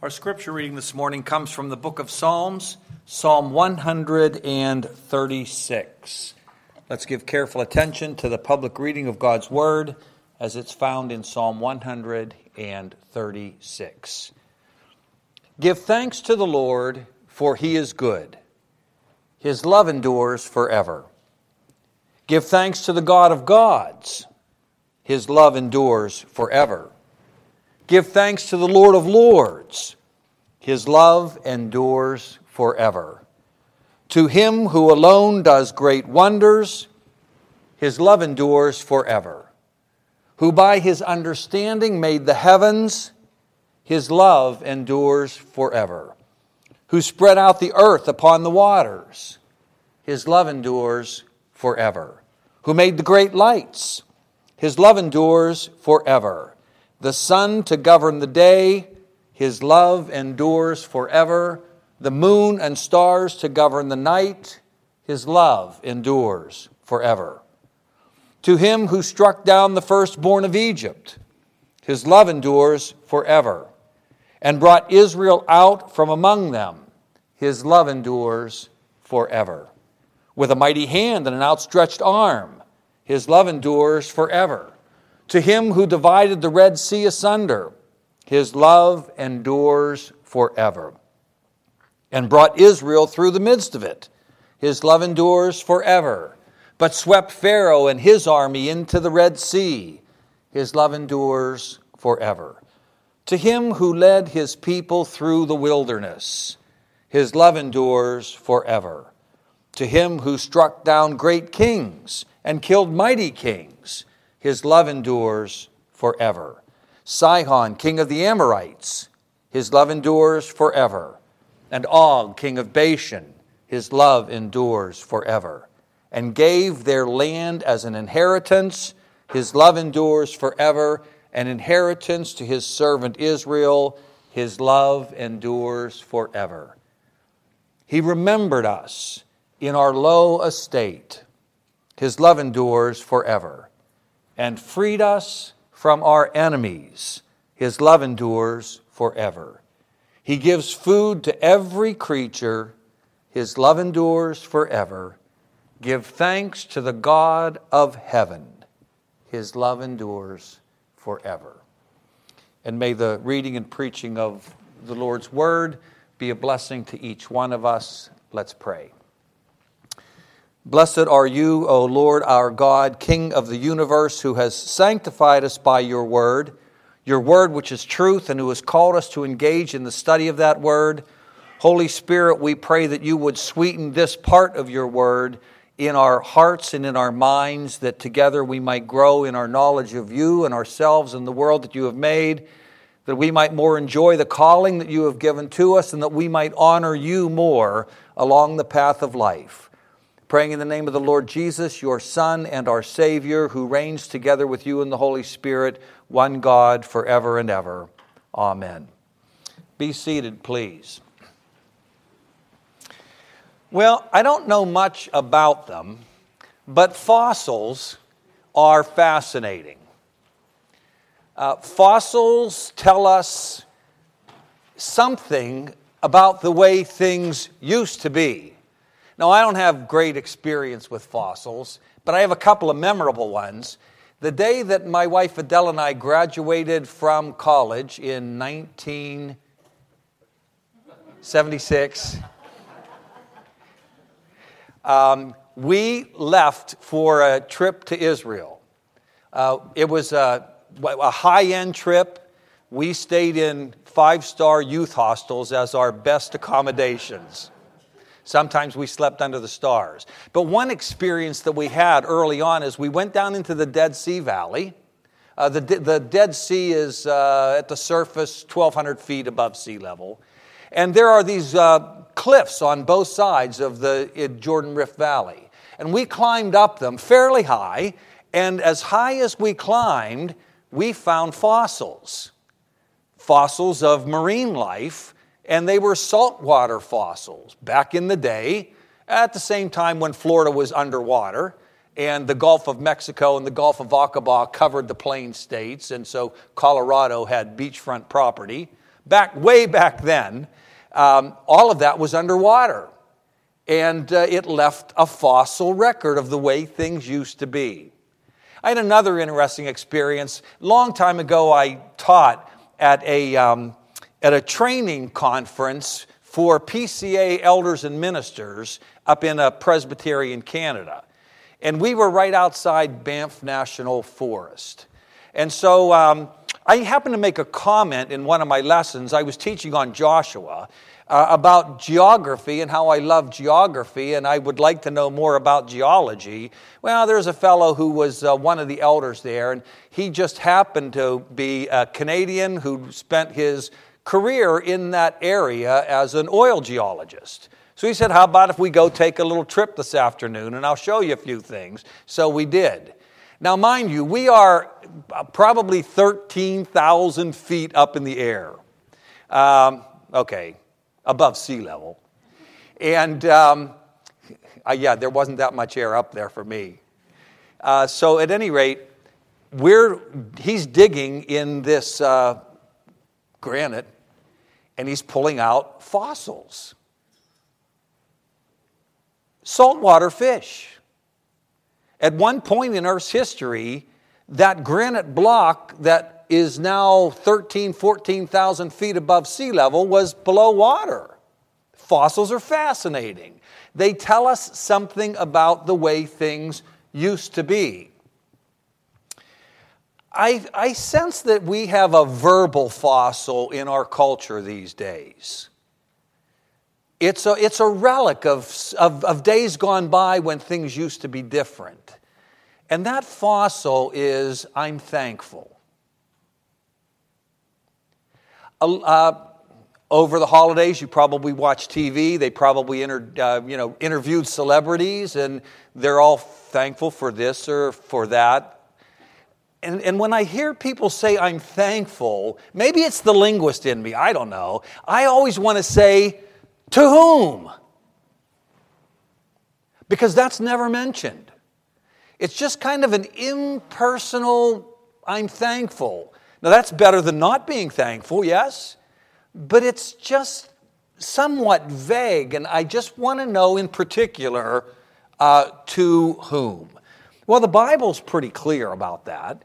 Our scripture reading this morning comes from the book of Psalms, Psalm 136. Let's give careful attention to the public reading of God's word as it's found in Psalm 136. Give thanks to the Lord, for he is good. His love endures forever. Give thanks to the God of gods. His love endures forever. Give thanks to the Lord of Lords. His love endures forever. To him who alone does great wonders, his love endures forever. Who by his understanding made the heavens, his love endures forever. Who spread out the earth upon the waters, his love endures forever. Who made the great lights, his love endures forever the sun to govern the day, his love endures forever. The moon and stars to govern the night, his love endures forever. To him who struck down the firstborn of Egypt, his love endures forever. And brought Israel out from among them, his love endures forever. With a mighty hand and an outstretched arm, his love endures forever to him who divided the Red Sea asunder, his love endures forever. And brought Israel through the midst of it, his love endures forever. But swept Pharaoh and his army into the Red Sea, his love endures forever. To him who led his people through the wilderness, his love endures forever. To him who struck down great kings and killed mighty kings, his love endures forever. Sihon, king of the Amorites, his love endures forever. And Og, king of Bashan, his love endures forever. And gave their land as an inheritance, his love endures forever. An inheritance to his servant Israel, his love endures forever. He remembered us in our low estate, his love endures forever and freed us from our enemies. His love endures forever. He gives food to every creature. His love endures forever. Give thanks to the God of heaven. His love endures forever. And may the reading and preaching of the Lord's word be a blessing to each one of us. Let's pray. Blessed are you, O Lord our God, King of the universe, who has sanctified us by your word, your word which is truth, and who has called us to engage in the study of that word. Holy Spirit, we pray that you would sweeten this part of your word in our hearts and in our minds, that together we might grow in our knowledge of you and ourselves and the world that you have made, that we might more enjoy the calling that you have given to us, and that we might honor you more along the path of life. Praying in the name of the Lord Jesus, your Son and our Savior, who reigns together with you in the Holy Spirit, one God, forever and ever. Amen. Be seated, please. Well, I don't know much about them, but fossils are fascinating. Uh, fossils tell us something about the way things used to be. Now, I don't have great experience with fossils, but I have a couple of memorable ones. The day that my wife Adele and I graduated from college in 1976, um, we left for a trip to Israel. Uh, it was a, a high end trip. We stayed in five star youth hostels as our best accommodations. Sometimes we slept under the stars. But one experience that we had early on is we went down into the Dead Sea Valley. Uh, the, the Dead Sea is uh, at the surface 1,200 feet above sea level. And there are these uh, cliffs on both sides of the Jordan Rift Valley. And we climbed up them fairly high. And as high as we climbed, we found fossils fossils of marine life and they were saltwater fossils back in the day, at the same time when Florida was underwater and the Gulf of Mexico and the Gulf of Aqaba covered the plain states, and so Colorado had beachfront property. back way back then, um, all of that was underwater. And uh, it left a fossil record of the way things used to be. I had another interesting experience. Long time ago, I taught at a, um, at a training conference for PCA elders and ministers up in a Presbyterian Canada. And we were right outside Banff National Forest. And so um, I happened to make a comment in one of my lessons. I was teaching on Joshua uh, about geography and how I love geography, and I would like to know more about geology. Well, there's a fellow who was uh, one of the elders there, and he just happened to be a Canadian who spent his career in that area as an oil geologist. So he said, How about if we go take a little trip this afternoon and I'll show you a few things? So we did. Now, mind you, we are probably 13,000 feet up in the air. Um, okay, above sea level. And um, uh, yeah, there wasn't that much air up there for me. Uh, so, at any rate, we're, he's digging in this uh, granite and he's pulling out fossils saltwater fish. At one point in Earth's history, that granite block that is now 13, 14,000 feet above sea level was below water. Fossils are fascinating. They tell us something about the way things used to be. I, I sense that we have a verbal fossil in our culture these days. It's a, it's a relic of, of, of days gone by when things used to be different. And that fossil is I'm thankful. Uh, over the holidays, you probably watched TV. They probably inter, uh, you know, interviewed celebrities, and they're all thankful for this or for that. And, and when I hear people say, I'm thankful, maybe it's the linguist in me, I don't know. I always want to say, to whom? Because that's never mentioned. It's just kind of an impersonal, I'm thankful. Now, that's better than not being thankful, yes, but it's just somewhat vague, and I just want to know in particular uh, to whom. Well, the Bible's pretty clear about that.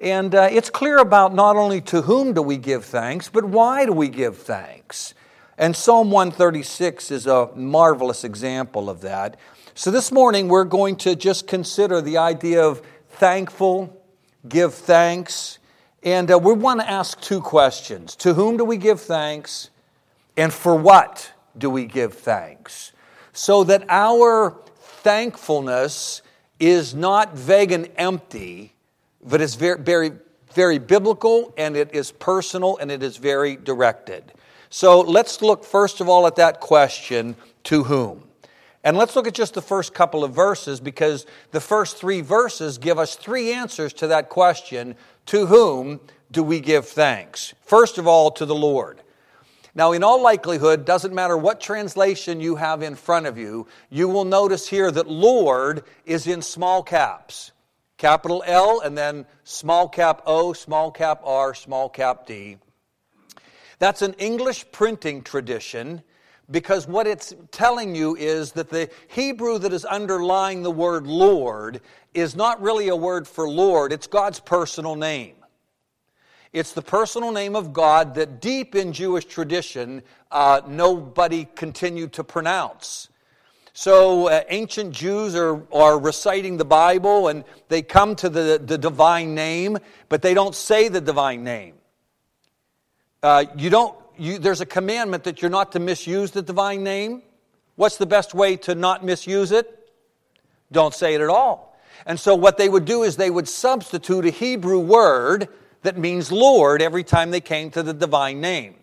And uh, it's clear about not only to whom do we give thanks, but why do we give thanks. And Psalm 136 is a marvelous example of that. So this morning we're going to just consider the idea of thankful, give thanks, and uh, we want to ask two questions. To whom do we give thanks? And for what do we give thanks? So that our thankfulness is not vague and empty, but it's very, very, very biblical and it is personal and it is very directed. So let's look first of all at that question to whom? And let's look at just the first couple of verses because the first three verses give us three answers to that question to whom do we give thanks? First of all, to the Lord. Now, in all likelihood, doesn't matter what translation you have in front of you, you will notice here that Lord is in small caps. Capital L and then small cap O, small cap R, small cap D. That's an English printing tradition because what it's telling you is that the Hebrew that is underlying the word Lord is not really a word for Lord, it's God's personal name. It's the personal name of God that deep in Jewish tradition uh, nobody continued to pronounce. So, uh, ancient Jews are, are reciting the Bible and they come to the, the divine name, but they don't say the divine name. Uh, you don't, you, there's a commandment that you're not to misuse the divine name. What's the best way to not misuse it? Don't say it at all. And so, what they would do is they would substitute a Hebrew word that means Lord every time they came to the divine name.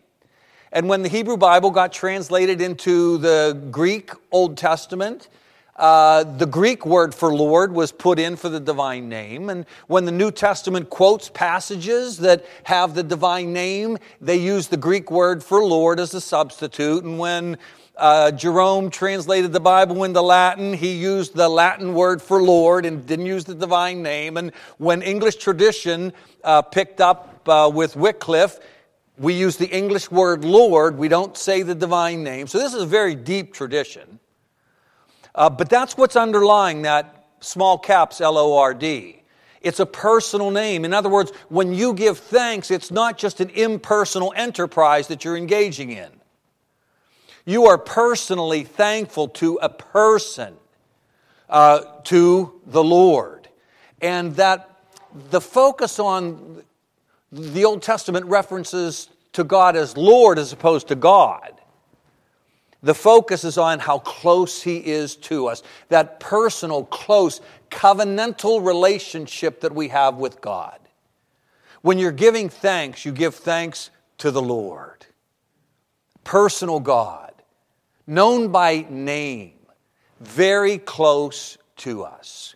And when the Hebrew Bible got translated into the Greek Old Testament, uh, the Greek word for Lord was put in for the divine name. And when the New Testament quotes passages that have the divine name, they use the Greek word for Lord as a substitute. And when uh, Jerome translated the Bible into Latin, he used the Latin word for Lord and didn't use the divine name. And when English tradition uh, picked up uh, with Wycliffe, We use the English word Lord, we don't say the divine name. So this is a very deep tradition. Uh, but that's what's underlying that small caps L O R D. It's a personal name. In other words, when you give thanks, it's not just an impersonal enterprise that you're engaging in. You are personally thankful to a person, uh, to the Lord. And that the focus on the Old Testament references to God as Lord as opposed to God. The focus is on how close He is to us, that personal, close, covenantal relationship that we have with God. When you're giving thanks, you give thanks to the Lord, personal God, known by name, very close to us.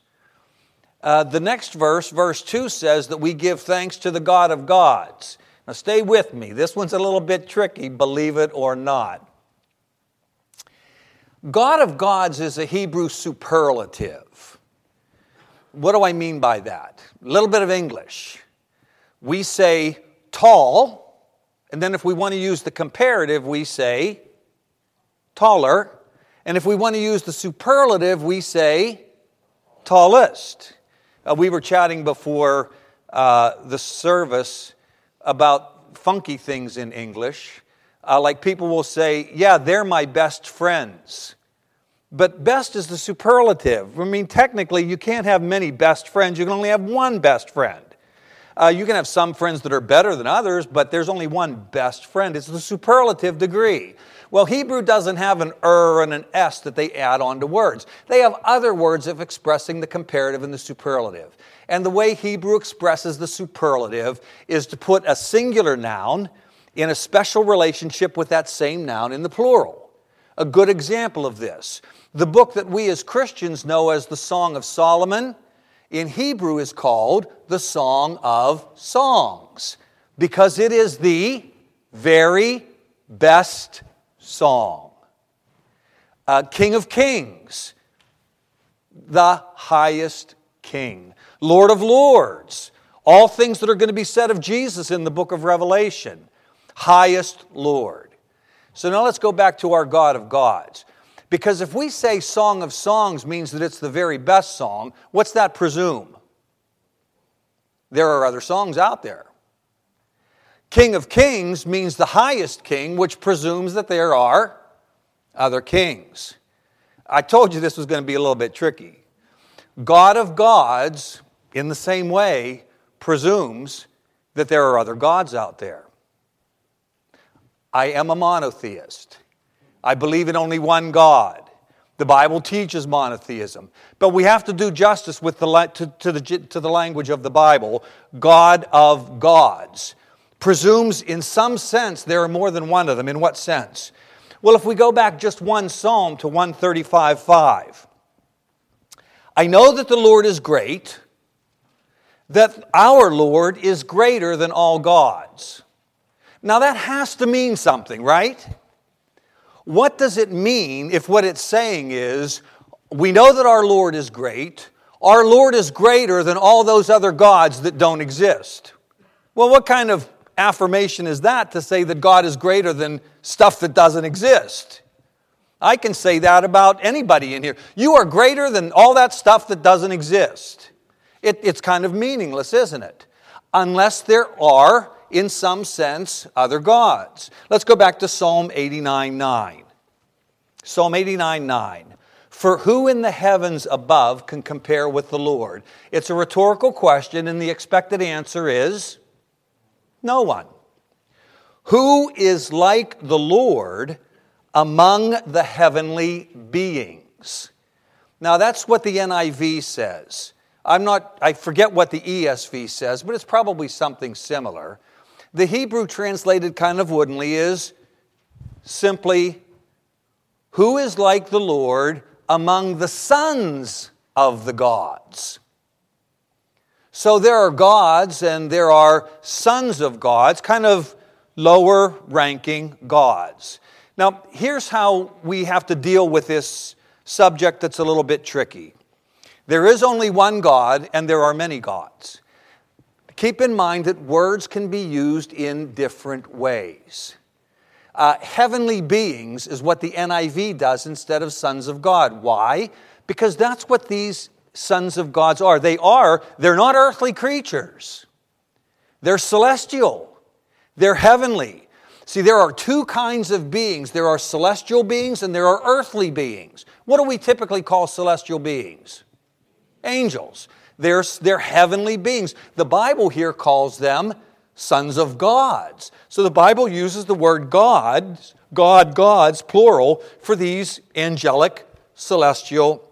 Uh, the next verse, verse 2, says that we give thanks to the God of gods. Now, stay with me. This one's a little bit tricky, believe it or not. God of gods is a Hebrew superlative. What do I mean by that? A little bit of English. We say tall, and then if we want to use the comparative, we say taller. And if we want to use the superlative, we say tallest. Uh, we were chatting before uh, the service about funky things in English. Uh, like people will say, Yeah, they're my best friends. But best is the superlative. I mean, technically, you can't have many best friends, you can only have one best friend. Uh, you can have some friends that are better than others, but there's only one best friend. It's the superlative degree. Well, Hebrew doesn't have an er and an s that they add on to words. They have other words of expressing the comparative and the superlative. And the way Hebrew expresses the superlative is to put a singular noun in a special relationship with that same noun in the plural. A good example of this, the book that we as Christians know as the Song of Solomon, in Hebrew is called the Song of Songs because it is the very best song. Uh, King of Kings, the highest King. Lord of Lords, all things that are going to be said of Jesus in the book of Revelation. Highest Lord. So now let's go back to our God of gods. Because if we say Song of Songs means that it's the very best song, what's that presume? There are other songs out there. King of kings means the highest king, which presumes that there are other kings. I told you this was going to be a little bit tricky. God of gods, in the same way, presumes that there are other gods out there. I am a monotheist. I believe in only one God. The Bible teaches monotheism. But we have to do justice with the, to, to, the, to the language of the Bible God of gods presumes in some sense there are more than one of them. In what sense? Well, if we go back just one psalm to 135.5, I know that the Lord is great, that our Lord is greater than all gods. Now that has to mean something, right? What does it mean if what it's saying is, we know that our Lord is great, our Lord is greater than all those other gods that don't exist? Well, what kind of affirmation is that to say that God is greater than stuff that doesn't exist? I can say that about anybody in here. You are greater than all that stuff that doesn't exist. It, it's kind of meaningless, isn't it? Unless there are, in some sense, other gods. Let's go back to Psalm 89 9. Psalm 89 9. For who in the heavens above can compare with the Lord? It's a rhetorical question, and the expected answer is no one. Who is like the Lord among the heavenly beings? Now, that's what the NIV says. I'm not, I forget what the ESV says, but it's probably something similar. The Hebrew translated kind of woodenly is simply, Who is like the Lord among the sons of the gods? So there are gods and there are sons of gods, kind of lower ranking gods. Now, here's how we have to deal with this subject that's a little bit tricky. There is only one God and there are many gods. keep in mind that words can be used in different ways. Uh, heavenly beings is what the NIV does instead of sons of God. Why? Because that's what these sons of God's are. They are, they're not earthly creatures, they're celestial, they're heavenly. See, there are two kinds of beings there are celestial beings and there are earthly beings. What do we typically call celestial beings? Angels. They're, they're heavenly beings. The Bible here calls them sons of gods. So the Bible uses the word God, God, gods, plural, for these angelic, celestial,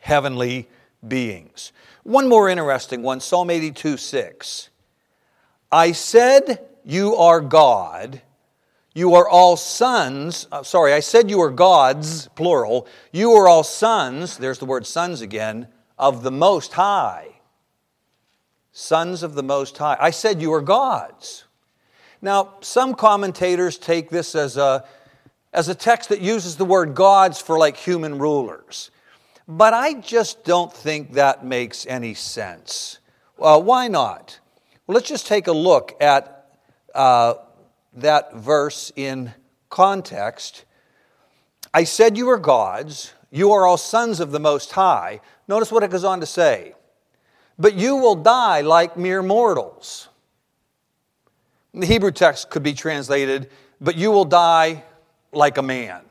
heavenly beings. One more interesting one Psalm 82 6. I said, You are God. You are all sons. Uh, sorry, I said you are gods, plural. You are all sons, there's the word sons again, of the Most High sons of the Most High. I said you are gods. Now, some commentators take this as a, as a text that uses the word gods for like human rulers. But I just don't think that makes any sense. Well, why not? Well, let's just take a look at uh, that verse in context. I said you are gods, you are all sons of the Most High. Notice what it goes on to say but you will die like mere mortals. The Hebrew text could be translated, but you will die like a man.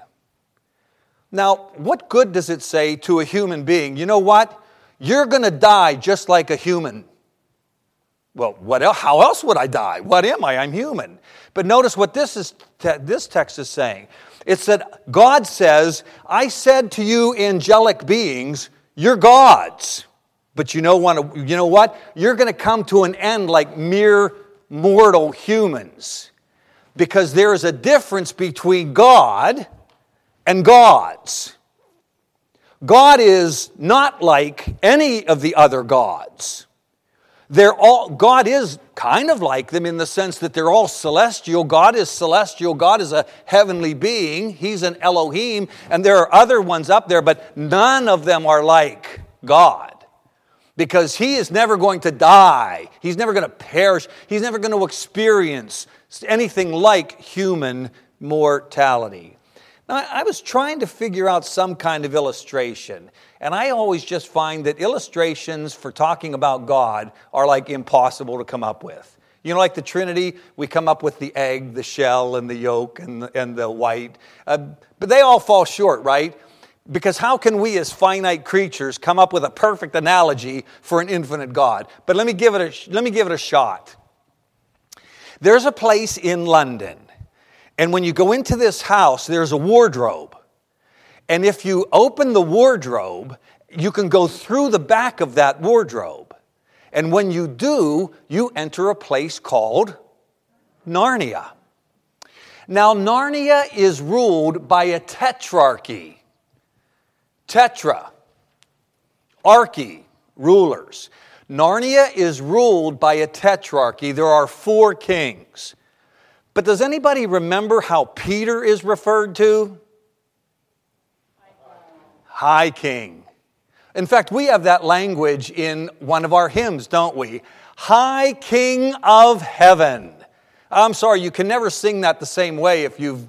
Now, what good does it say to a human being? You know what? You're going to die just like a human. Well, what else, how else would I die? What am I? I'm human. But notice what this, is, this text is saying. It's that God says, I said to you, angelic beings, you're gods. But you know, what, you know what? You're going to come to an end like mere mortal humans. Because there is a difference between God and gods. God is not like any of the other gods. They're all, God is kind of like them in the sense that they're all celestial. God is celestial. God is a heavenly being. He's an Elohim. And there are other ones up there, but none of them are like God because he is never going to die. He's never going to perish. He's never going to experience anything like human mortality. I was trying to figure out some kind of illustration, and I always just find that illustrations for talking about God are like impossible to come up with. You know, like the Trinity, we come up with the egg, the shell, and the yolk, and the, and the white. Uh, but they all fall short, right? Because how can we, as finite creatures, come up with a perfect analogy for an infinite God? But let me give it a, let me give it a shot. There's a place in London, and when you go into this house, there's a wardrobe. And if you open the wardrobe, you can go through the back of that wardrobe. And when you do, you enter a place called Narnia. Now, Narnia is ruled by a tetrarchy. Tetra, Archy, rulers. Narnia is ruled by a tetrarchy. There are four kings. But does anybody remember how Peter is referred to? High King. In fact, we have that language in one of our hymns, don't we? High King of Heaven. I'm sorry, you can never sing that the same way if you've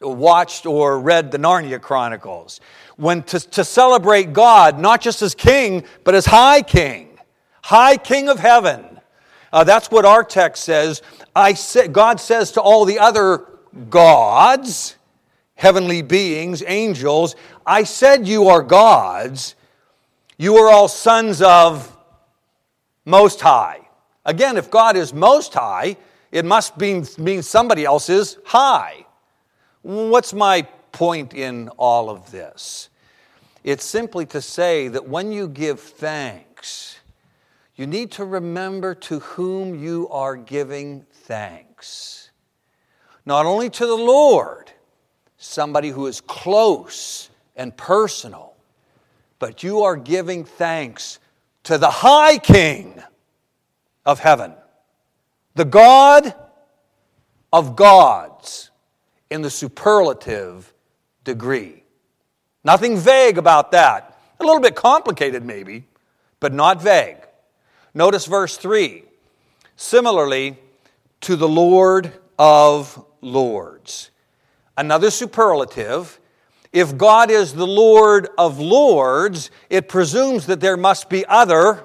watched or read the Narnia Chronicles when to, to celebrate God, not just as king, but as high king, high king of heaven. Uh, that's what our text says. I say, God says to all the other gods, heavenly beings, angels, I said you are gods. You are all sons of Most High. Again, if God is Most High, it must mean, mean somebody else is high. What's my point in all of this? It's simply to say that when you give thanks, you need to remember to whom you are giving thanks. Not only to the Lord, somebody who is close and personal, but you are giving thanks to the high King of heaven, the God of gods in the superlative degree. Nothing vague about that. A little bit complicated, maybe, but not vague. Notice verse 3 Similarly, to the Lord of Lords. Another superlative. If God is the Lord of Lords, it presumes that there must be other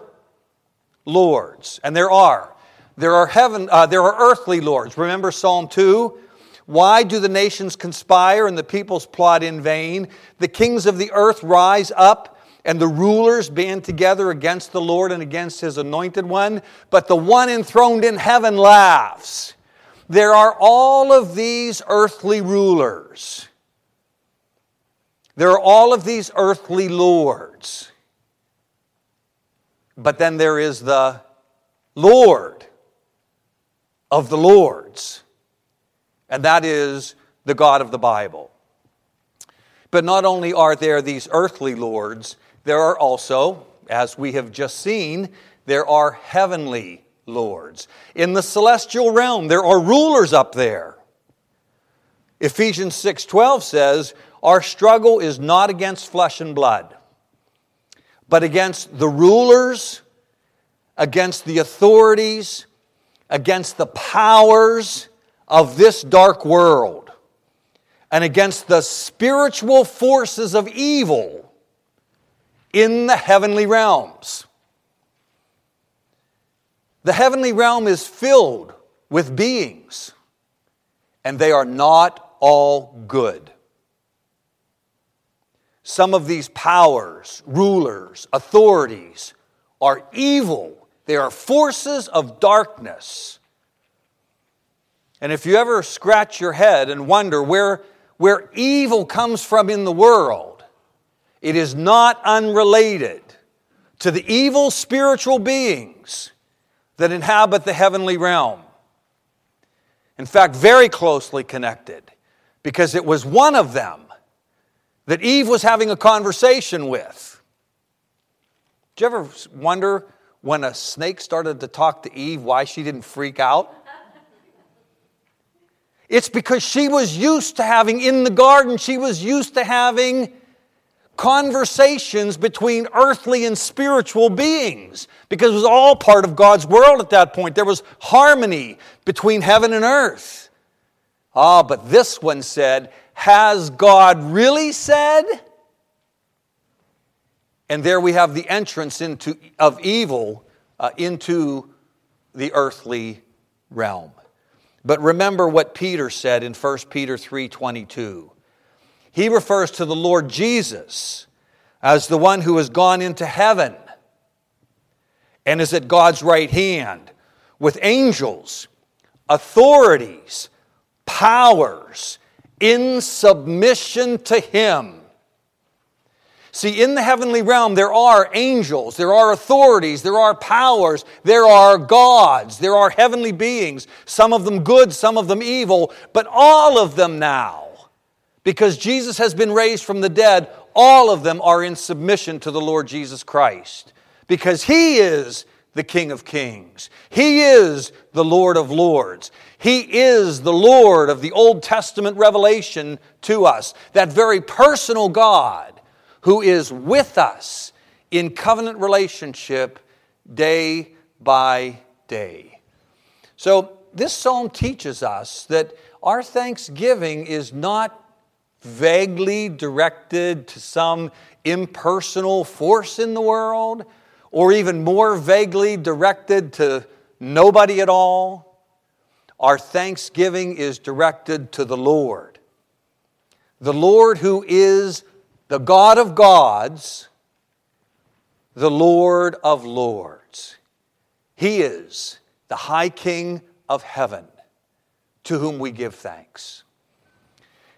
lords, and there are. There are heaven, uh, there are earthly lords. Remember Psalm 2? Why do the nations conspire and the peoples plot in vain? The kings of the earth rise up and the rulers band together against the Lord and against his anointed one, but the one enthroned in heaven laughs. There are all of these earthly rulers. There are all of these earthly lords. But then there is the Lord of the Lords, and that is the God of the Bible. But not only are there these earthly lords, there are also, as we have just seen, there are heavenly lords. In the celestial realm, there are rulers up there. Ephesians 6:12 says, "Our struggle is not against flesh and blood, but against the rulers, against the authorities, against the powers of this dark world, and against the spiritual forces of evil in the heavenly realms. The heavenly realm is filled with beings, and they are not all good. Some of these powers, rulers, authorities are evil. They are forces of darkness. And if you ever scratch your head and wonder where, where evil comes from in the world, it is not unrelated to the evil spiritual beings that inhabit the heavenly realm. In fact, very closely connected, because it was one of them that Eve was having a conversation with. Did you ever wonder when a snake started to talk to Eve why she didn't freak out? It's because she was used to having in the garden, she was used to having conversations between earthly and spiritual beings because it was all part of God's world at that point. There was harmony between heaven and earth. Ah, but this one said, Has God really said? And there we have the entrance into, of evil uh, into the earthly realm. But remember what Peter said in 1 Peter 3:22. He refers to the Lord Jesus as the one who has gone into heaven and is at God's right hand with angels, authorities, powers in submission to Him. See, in the heavenly realm, there are angels, there are authorities, there are powers, there are gods, there are heavenly beings, some of them good, some of them evil, but all of them now because Jesus has been raised from the dead, all of them are in submission to the Lord Jesus Christ. Because He is the King of Kings. He is the Lord of Lords. He is the Lord of the Old Testament revelation to us. That very personal God who is with us in covenant relationship day by day. So, this psalm teaches us that our thanksgiving is not vaguely directed to some impersonal force in the world, or even more vaguely directed to nobody at all. Our thanksgiving is directed to the Lord. The Lord who is the God of gods, the Lord of lords. He is the High King of heaven to whom we give thanks.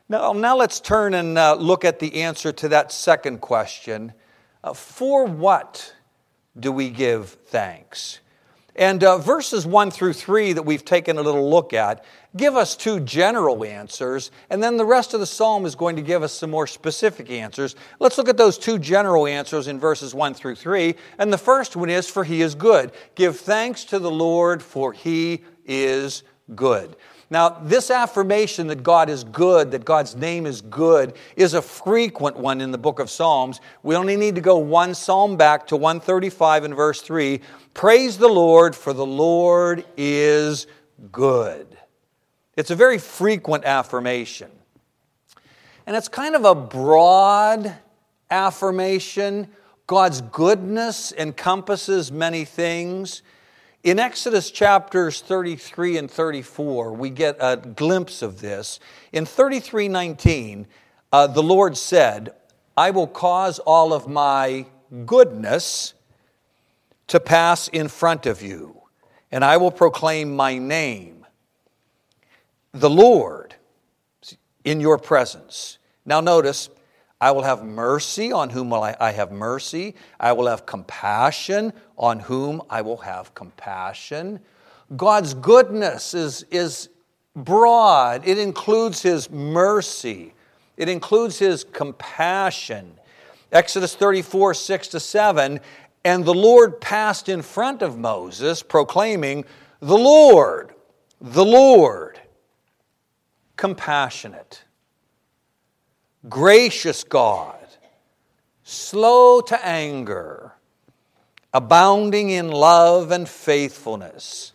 Now, now let's turn and uh, look at the answer to that second question. Uh, for what do we give thanks? And uh, verses 1 through 3 that we've taken a little look at give us two general answers, and then the rest of the psalm is going to give us some more specific answers. Let's look at those two general answers in verses 1 through 3. And the first one is, For he is good. Give thanks to the Lord, for he is good. Now, this affirmation that God is good, that God's name is good, is a frequent one in the book of Psalms. We only need to go one psalm back to 135 and verse 3. Praise the Lord, for the Lord is good. It's a very frequent affirmation. And it's kind of a broad affirmation. God's goodness encompasses many things. In Exodus chapters 33 and 34, we get a glimpse of this. In 33:19, uh, the Lord said, I will cause all of my goodness to pass in front of you, and I will proclaim my name, the Lord, in your presence. Now, notice, I will have mercy on whom I have mercy. I will have compassion on whom I will have compassion. God's goodness is, is broad, it includes His mercy, it includes His compassion. Exodus 34, 6 to 7. And the Lord passed in front of Moses, proclaiming, The Lord, the Lord, compassionate gracious God, slow to anger, abounding in love and faithfulness,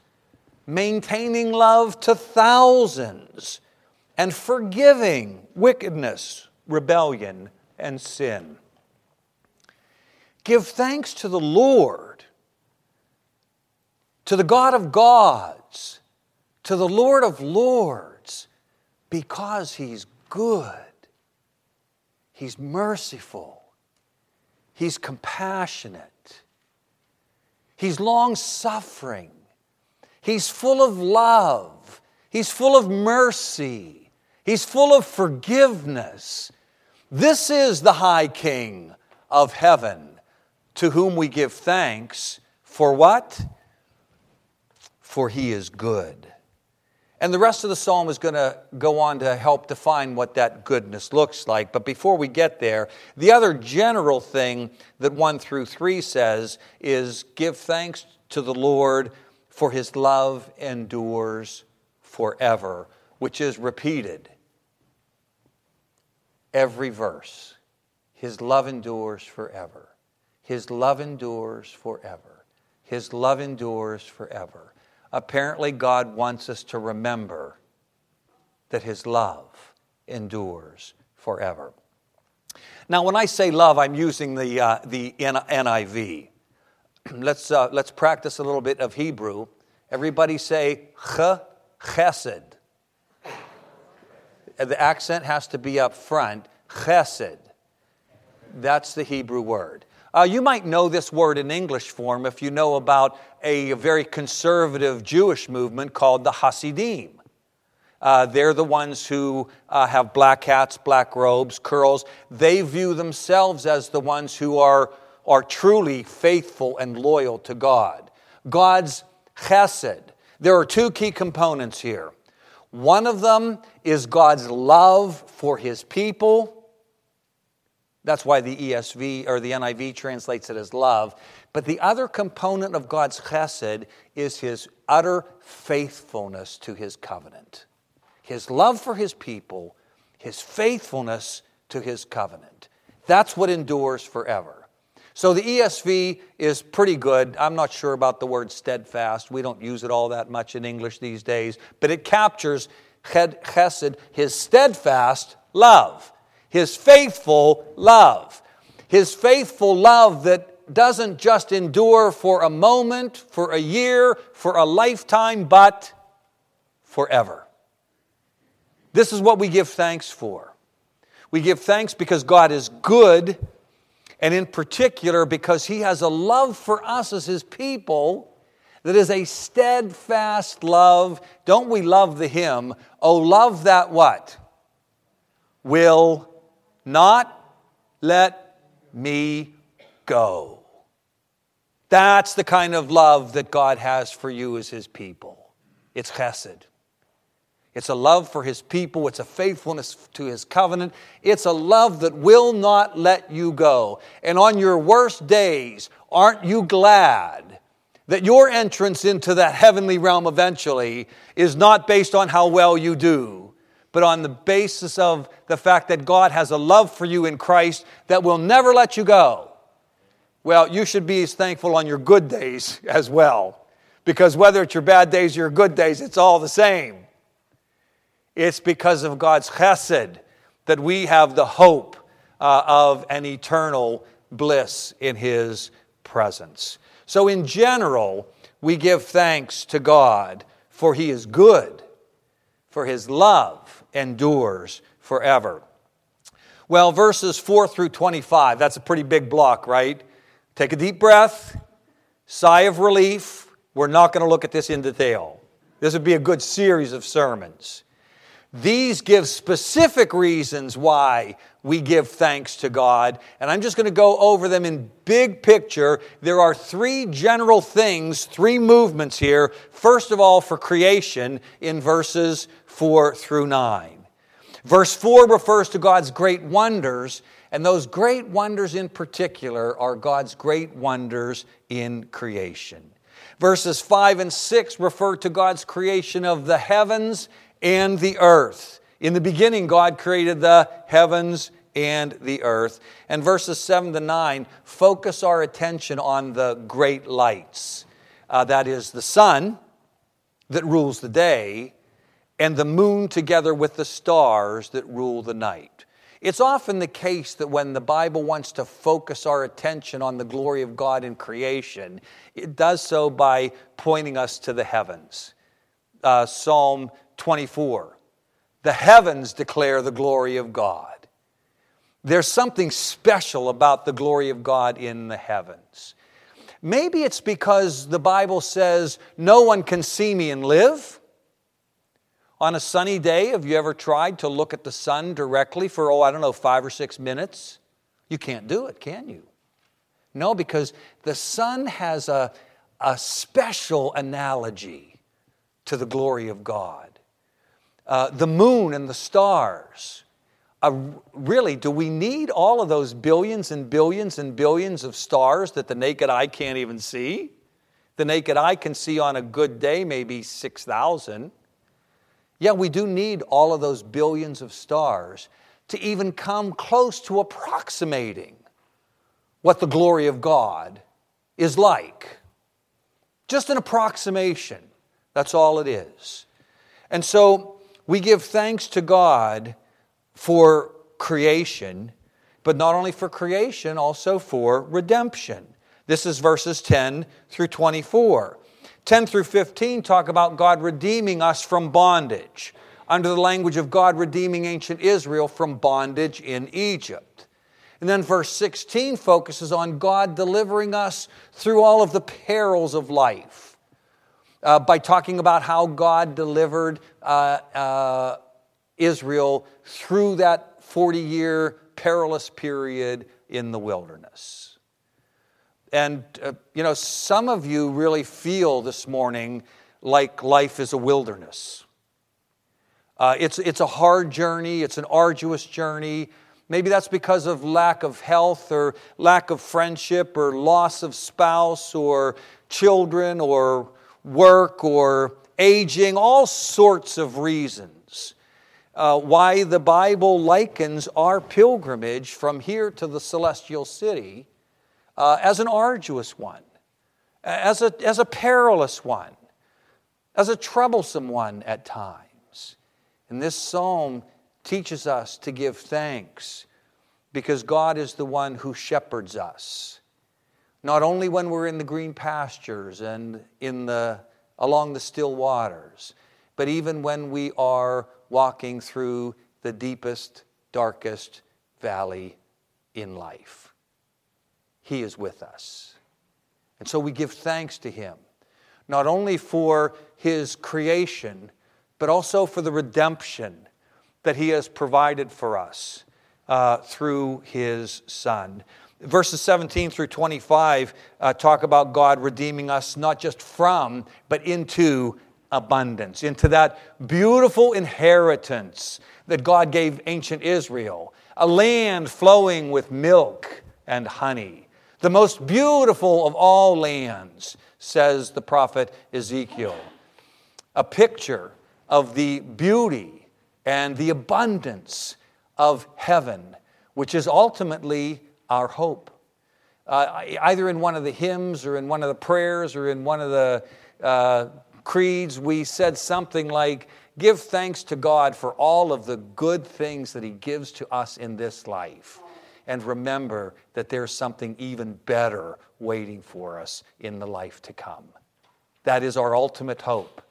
maintaining love to thousands, and forgiving wickedness, rebellion, and sin. Give thanks to the Lord, to the God of gods, to the Lord of lords, because He's good. He's merciful. He's compassionate. He's long suffering. He's full of love. He's full of mercy. He's full of forgiveness. This is the high king of heaven to whom we give thanks for what? For he is good. And the rest of the psalm is going to go on to help define what that goodness looks like. But before we get there, the other general thing that 1 through 3 says is give thanks to the Lord for his love endures forever, which is repeated every verse. His love endures forever. His love endures forever. His love endures forever. Apparently, God wants us to remember that His love endures forever. Now, when I say love, I'm using the, uh, the NIV. let's, uh, let's practice a little bit of Hebrew. Everybody say ch, chesed. The accent has to be up front. Chesed. That's the Hebrew word. Uh, you might know this word in English form if you know about a very conservative Jewish movement called the Hasidim. Uh, they're the ones who uh, have black hats, black robes, curls. They view themselves as the ones who are, are truly faithful and loyal to God. God's chesed. There are two key components here. One of them is God's love for his people that's why the ESV or the NIV translates it as love. But the other component of God's chesed is his utter faithfulness to his covenant. His love for his people, his faithfulness to his covenant. That's what endures forever. So the ESV is pretty good. I'm not sure about the word steadfast. We don't use it all that much in English these days, but it captures chesed, his steadfast love his faithful love. His faithful love that doesn't just endure for a moment, for a year, for a lifetime, but forever. This is what we give thanks for. We give thanks because God is good, and in particular because He has a love for us as His people that is a steadfast love. Don't we love the hymn? Oh, love that what? Will not let me go. That's the kind of love that God has for you as His people. It's chesed. It's a love for His people. It's a faithfulness to His covenant. It's a love that will not let you go. And on your worst days, aren't you glad that your entrance into that heavenly realm eventually is not based on how well you do, but on the basis of the fact that God has a love for you in Christ that will never let you go. Well, you should be as thankful on your good days as well, because whether it's your bad days or your good days, it's all the same. It's because of God's chesed that we have the hope uh, of an eternal bliss in His presence. So, in general, we give thanks to God for He is good, for His love endures forever. Well, verses 4 through 25, that's a pretty big block, right? Take a deep breath, sigh of relief. We're not going to look at this in detail. This would be a good series of sermons. These give specific reasons why we give thanks to God. And I'm just going to go over them in big picture. There are three general things, three movements here. First of all, for creation in verses 4 through 9. Verse 4 refers to God's great wonders, and those great wonders in particular are God's great wonders in creation. Verses 5 and 6 refer to God's creation of the heavens and the earth. In the beginning, God created the heavens and the earth. And verses 7 to 9 focus our attention on the great lights. Uh, that is, the sun that rules the day, and the moon together with the stars that rule the night. It's often the case that when the Bible wants to focus our attention on the glory of God in creation, it does so by pointing us to the heavens. Uh, Psalm 24. The heavens declare the glory of God. There's something special about the glory of God in the heavens. Maybe it's because the Bible says, No one can see me and live. On a sunny day, have you ever tried to look at the sun directly for, oh, I don't know, five or six minutes? You can't do it, can you? No, because the sun has a, a special analogy to the glory of God. Uh, the moon and the stars. Uh, really, do we need all of those billions and billions and billions of stars that the naked eye can't even see? The naked eye can see on a good day maybe 6,000. Yeah, we do need all of those billions of stars to even come close to approximating what the glory of God is like. Just an approximation. That's all it is. And so we give thanks to God for creation, but not only for creation, also for redemption. This is verses 10 through 24. 10 through 15 talk about God redeeming us from bondage, under the language of God redeeming ancient Israel from bondage in Egypt. And then verse 16 focuses on God delivering us through all of the perils of life uh, by talking about how God delivered uh, uh, Israel through that 40 year perilous period in the wilderness. And, uh, you know, some of you really feel this morning like life is a wilderness. Uh, it's, it's a hard journey, it's an arduous journey. Maybe that's because of lack of health or lack of friendship or loss of spouse or children or work or aging, all sorts of reasons uh, why the Bible likens our pilgrimage from here to the celestial city uh, as an arduous one, as a, as a perilous one, as a troublesome one at times. And this psalm teaches us to give thanks because God is the one who shepherds us not only when we're in the green pastures and in the, along the still waters, but even when we are walking through the deepest, darkest valley in life. He is with us. And so we give thanks to Him, not only for His creation, but also for the redemption that He has provided for us uh, through His Son. Verses 17 through 25 uh, talk about God redeeming us not just from, but into abundance, into that beautiful inheritance that God gave ancient Israel, a land flowing with milk and honey, the most beautiful of all lands, says the prophet Ezekiel. A picture of the beauty and the abundance of heaven, which is ultimately our hope. Uh, either in one of the hymns or in one of the prayers or in one of the uh, creeds, we said something like, Give thanks to God for all of the good things that He gives to us in this life. And remember that there's something even better waiting for us in the life to come. That is our ultimate hope.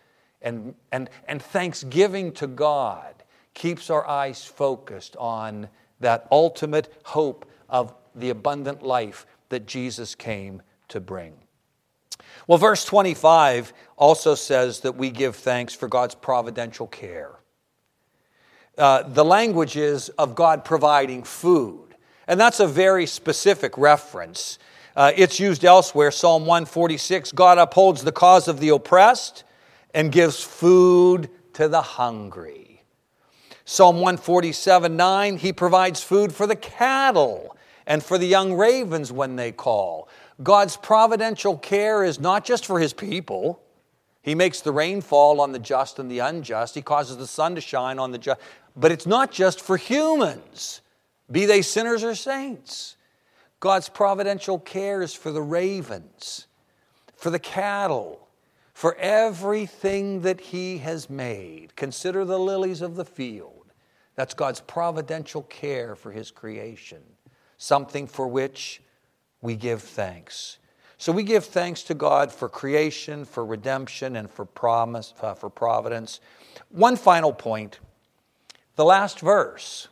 And, and, and thanksgiving to God keeps our eyes focused on that ultimate hope of the abundant life that Jesus came to bring. Well, verse 25 also says that we give thanks for God's providential care. Uh, the language is of God providing food, and that's a very specific reference. Uh, it's used elsewhere, Psalm 146 God upholds the cause of the oppressed and gives food to the hungry. Psalm 147 9, He provides food for the cattle and for the young ravens when they call. God's providential care is not just for his people. He makes the rain fall on the just and the unjust. He causes the sun to shine on the just. But it's not just for humans, be they sinners or saints. God's providential care is for the ravens, for the cattle, for everything that He has made. Consider the lilies of the field. That's God's providential care for His creation, something for which we give thanks. So we give thanks to God for creation, for redemption, and for promise, uh, for providence. One final point the last verse.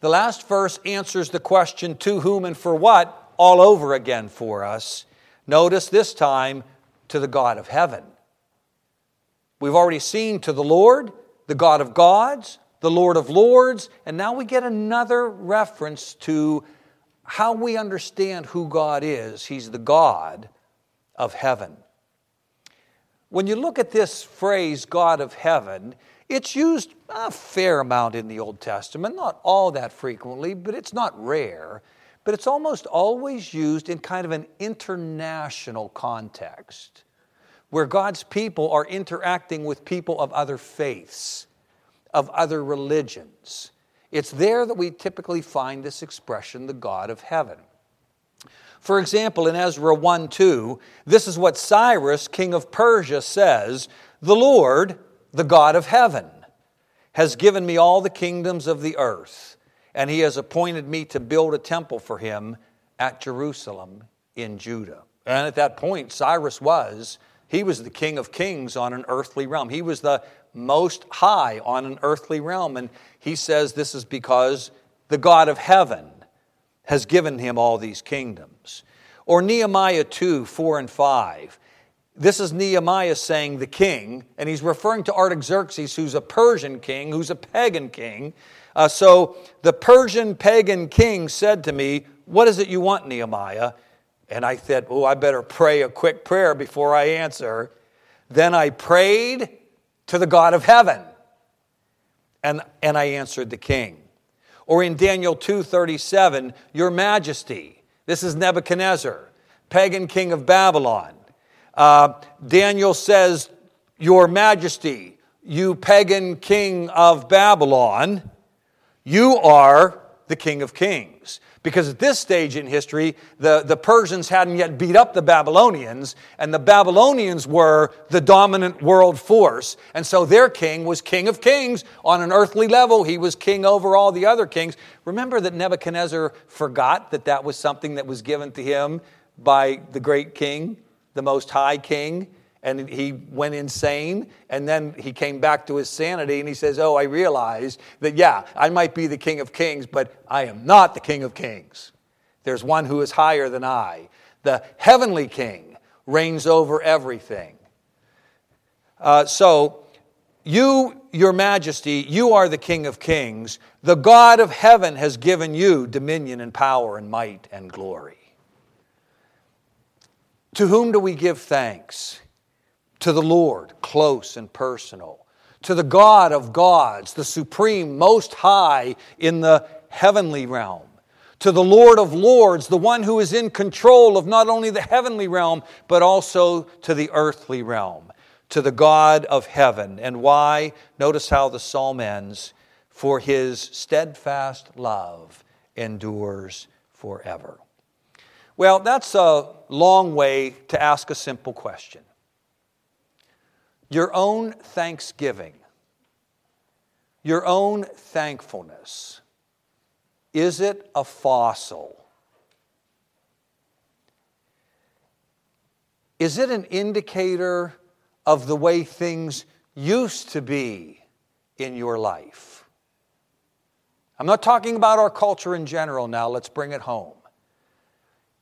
The last verse answers the question to whom and for what all over again for us. Notice this time to the God of heaven. We've already seen to the Lord, the God of gods, the Lord of lords, and now we get another reference to how we understand who God is, He's the God of heaven. When you look at this phrase, God of heaven, it's used a fair amount in the Old Testament, not all that frequently, but it's not rare. But it's almost always used in kind of an international context where God's people are interacting with people of other faiths, of other religions. It's there that we typically find this expression, the God of heaven. For example, in Ezra 1 2, this is what Cyrus, king of Persia, says The Lord, the God of heaven, has given me all the kingdoms of the earth, and he has appointed me to build a temple for him at Jerusalem in Judah. And at that point, Cyrus was, he was the king of kings on an earthly realm. He was the most high on an earthly realm. And he says this is because the God of heaven has given him all these kingdoms. Or Nehemiah 2 4 and 5. This is Nehemiah saying the king, and he's referring to Artaxerxes, who's a Persian king, who's a pagan king. Uh, so the Persian pagan king said to me, What is it you want, Nehemiah? And I said, Oh, I better pray a quick prayer before I answer. Then I prayed to the God of heaven. And, and I answered the king. Or in Daniel 2:37, Your Majesty, this is Nebuchadnezzar, pagan king of Babylon. Uh, Daniel says, Your Majesty, you pagan king of Babylon, you are the King of Kings. Because at this stage in history, the, the Persians hadn't yet beat up the Babylonians, and the Babylonians were the dominant world force. And so their king was king of kings on an earthly level. He was king over all the other kings. Remember that Nebuchadnezzar forgot that that was something that was given to him by the great king, the most high king and he went insane and then he came back to his sanity and he says oh i realize that yeah i might be the king of kings but i am not the king of kings. There's one who is higher than i. The heavenly king reigns over everything. Uh, so you your majesty you are the king of kings. The god of heaven has given you dominion and power and might and glory. To whom do we give thanks to the Lord, close and personal, to the God of gods, the supreme, most high in the heavenly realm, to the Lord of Lords, the one who is in control of not only the heavenly realm, but also to the earthly realm, to the God of heaven. And why? Notice how the psalm ends for his steadfast love endures forever. Well, that's a long way to ask a simple question. Your own thanksgiving, your own thankfulness, is it a fossil? Is it an indicator of the way things used to be in your life? I'm not talking about our culture in general now, let's bring it home.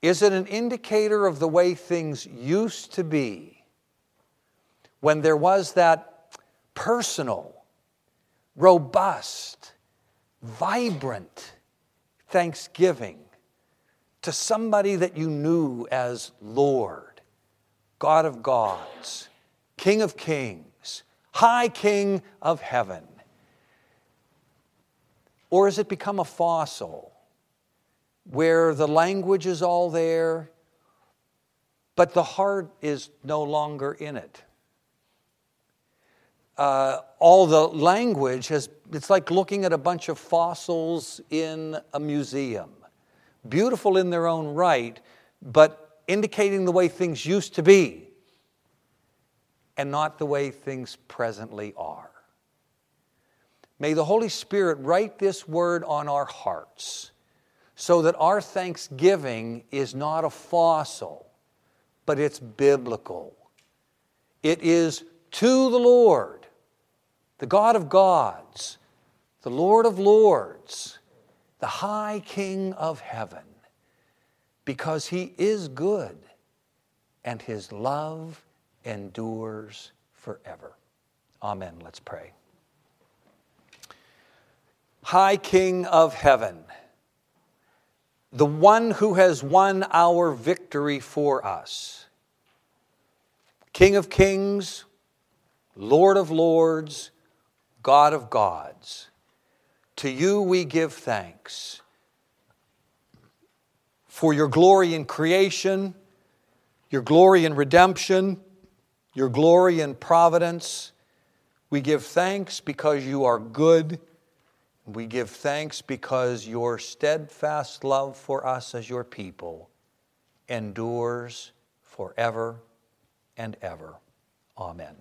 Is it an indicator of the way things used to be when there was that personal, robust, vibrant, thanksgiving to somebody that you knew as Lord, God of gods, King of kings, High King of heaven? Or has it become a fossil where the language is all there, but the heart is no longer in it? Uh, all the language has, it's like looking at a bunch of fossils in a museum. Beautiful in their own right, but indicating the way things used to be and not the way things presently are. May the Holy Spirit write this word on our hearts so that our thanksgiving is not a fossil, but it's biblical. It is to the Lord the God of gods, the Lord of lords, the high King of heaven, because he is good and his love endures forever. Amen. Let's pray. High King of heaven, the one who has won our victory for us, King of kings, Lord of lords, God of gods. To you we give thanks for your glory in creation, your glory in redemption, your glory in providence. We give thanks because you are good. We give thanks because your steadfast love for us as your people endures forever and ever. Amen.